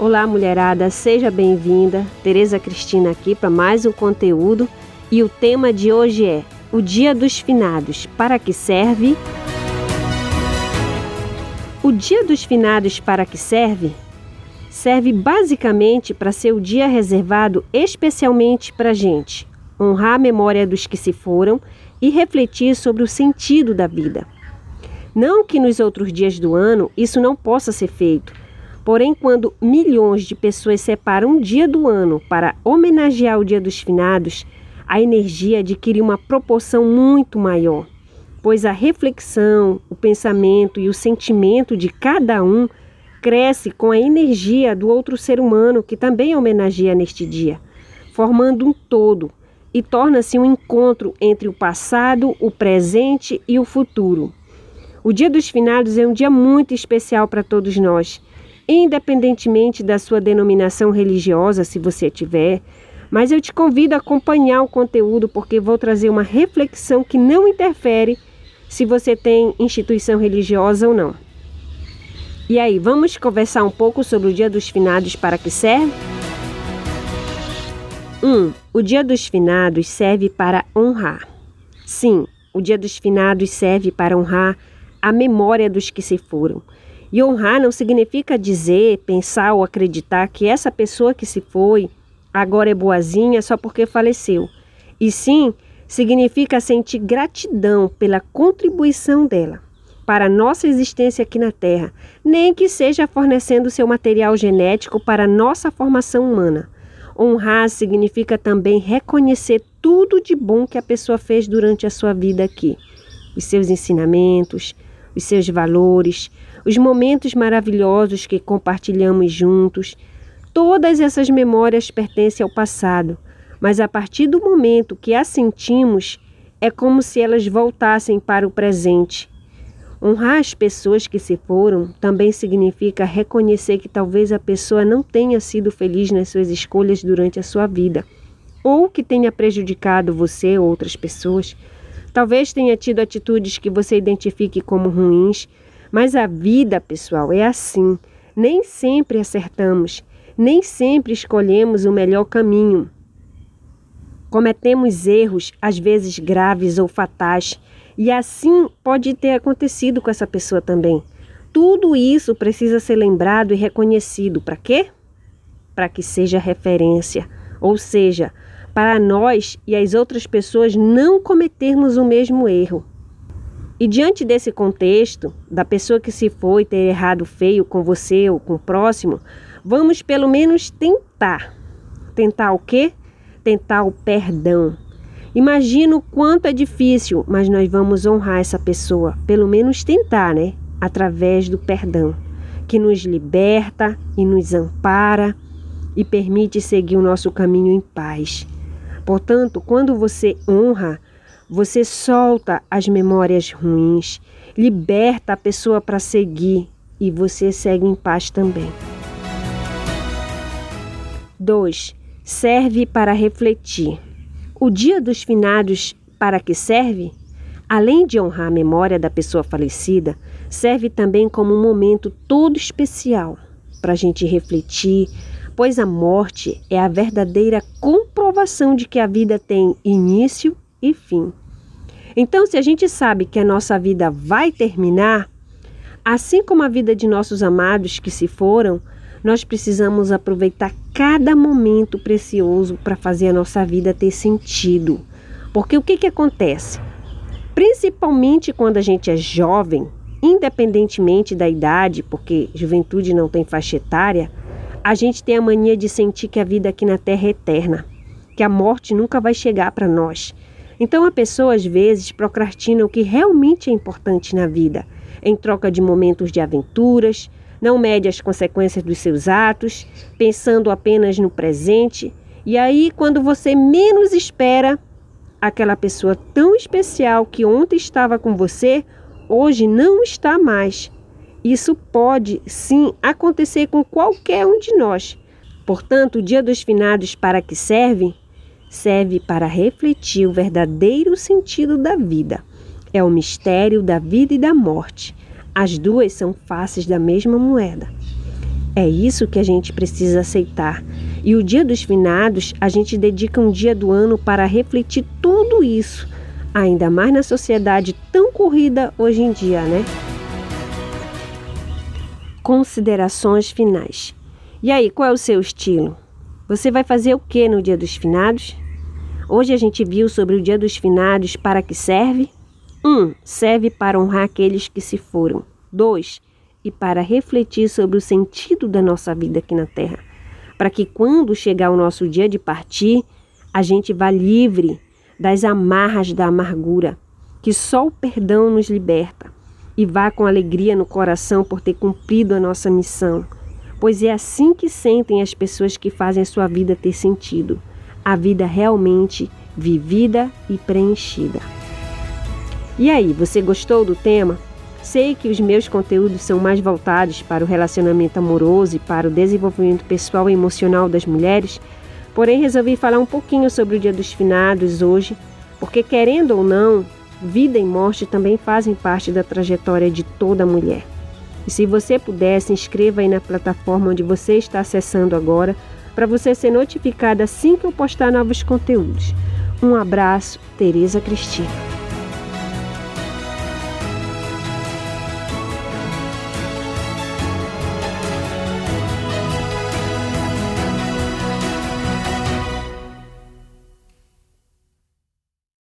Olá, mulherada, seja bem-vinda. Tereza Cristina aqui para mais um conteúdo e o tema de hoje é o Dia dos Finados. Para que serve? O Dia dos Finados para que serve? Serve basicamente para ser o dia reservado especialmente para a gente, honrar a memória dos que se foram e refletir sobre o sentido da vida. Não que nos outros dias do ano isso não possa ser feito, porém, quando milhões de pessoas separam um dia do ano para homenagear o Dia dos Finados, a energia adquire uma proporção muito maior, pois a reflexão, o pensamento e o sentimento de cada um cresce com a energia do outro ser humano que também homenageia neste dia, formando um todo e torna-se um encontro entre o passado, o presente e o futuro. O Dia dos Finados é um dia muito especial para todos nós, independentemente da sua denominação religiosa, se você tiver. Mas eu te convido a acompanhar o conteúdo porque vou trazer uma reflexão que não interfere se você tem instituição religiosa ou não. E aí, vamos conversar um pouco sobre o Dia dos Finados para que serve? 1. Um, o Dia dos Finados serve para honrar. Sim, o Dia dos Finados serve para honrar a memória dos que se foram. E honrar não significa dizer, pensar ou acreditar que essa pessoa que se foi agora é boazinha só porque faleceu. E sim, significa sentir gratidão pela contribuição dela para a nossa existência aqui na Terra, nem que seja fornecendo seu material genético para a nossa formação humana. Honrar significa também reconhecer tudo de bom que a pessoa fez durante a sua vida aqui, os seus ensinamentos, os seus valores, os momentos maravilhosos que compartilhamos juntos. Todas essas memórias pertencem ao passado, mas a partir do momento que as sentimos, é como se elas voltassem para o presente. Honrar as pessoas que se foram também significa reconhecer que talvez a pessoa não tenha sido feliz nas suas escolhas durante a sua vida, ou que tenha prejudicado você ou outras pessoas. Talvez tenha tido atitudes que você identifique como ruins, mas a vida, pessoal, é assim. Nem sempre acertamos, nem sempre escolhemos o melhor caminho. Cometemos erros, às vezes graves ou fatais, e assim pode ter acontecido com essa pessoa também. Tudo isso precisa ser lembrado e reconhecido. Para quê? Para que seja referência, ou seja, para nós e as outras pessoas não cometermos o mesmo erro. E diante desse contexto, da pessoa que se foi ter errado feio com você ou com o próximo, vamos pelo menos tentar. Tentar o quê? Tentar o perdão. Imagino quanto é difícil, mas nós vamos honrar essa pessoa, pelo menos tentar, né? Através do perdão, que nos liberta e nos ampara e permite seguir o nosso caminho em paz. Portanto, quando você honra, você solta as memórias ruins, liberta a pessoa para seguir e você segue em paz também. 2. Serve para refletir. O Dia dos Finados para que serve? Além de honrar a memória da pessoa falecida, serve também como um momento todo especial para a gente refletir, pois a morte é a verdadeira comprovação de que a vida tem início e fim. Então, se a gente sabe que a nossa vida vai terminar, assim como a vida de nossos amados que se foram, nós precisamos aproveitar cada momento precioso para fazer a nossa vida ter sentido. Porque o que, que acontece? Principalmente quando a gente é jovem, independentemente da idade, porque juventude não tem faixa etária, a gente tem a mania de sentir que a vida aqui na Terra é eterna, que a morte nunca vai chegar para nós. Então a pessoa às vezes procrastina o que realmente é importante na vida, em troca de momentos de aventuras, não mede as consequências dos seus atos, pensando apenas no presente, e aí quando você menos espera, aquela pessoa tão especial que ontem estava com você, hoje não está mais. Isso pode sim acontecer com qualquer um de nós. Portanto, o Dia dos Finados para que serve? Serve para refletir o verdadeiro sentido da vida. É o mistério da vida e da morte. As duas são faces da mesma moeda. É isso que a gente precisa aceitar. E o Dia dos Finados, a gente dedica um dia do ano para refletir tudo isso, ainda mais na sociedade tão corrida hoje em dia, né? Considerações finais. E aí, qual é o seu estilo? Você vai fazer o que no Dia dos Finados? Hoje a gente viu sobre o Dia dos Finados para que serve? 1. Um, serve para honrar aqueles que se foram. 2 e para refletir sobre o sentido da nossa vida aqui na Terra, para que quando chegar o nosso dia de partir, a gente vá livre das amarras da amargura, que só o perdão nos liberta, e vá com alegria no coração por ter cumprido a nossa missão, pois é assim que sentem as pessoas que fazem a sua vida ter sentido, a vida realmente vivida e preenchida. E aí, você gostou do tema? Sei que os meus conteúdos são mais voltados para o relacionamento amoroso e para o desenvolvimento pessoal e emocional das mulheres, porém resolvi falar um pouquinho sobre o Dia dos Finados hoje, porque querendo ou não, vida e morte também fazem parte da trajetória de toda mulher. E se você puder, se inscreva aí na plataforma onde você está acessando agora, para você ser notificada assim que eu postar novos conteúdos. Um abraço, Tereza Cristina.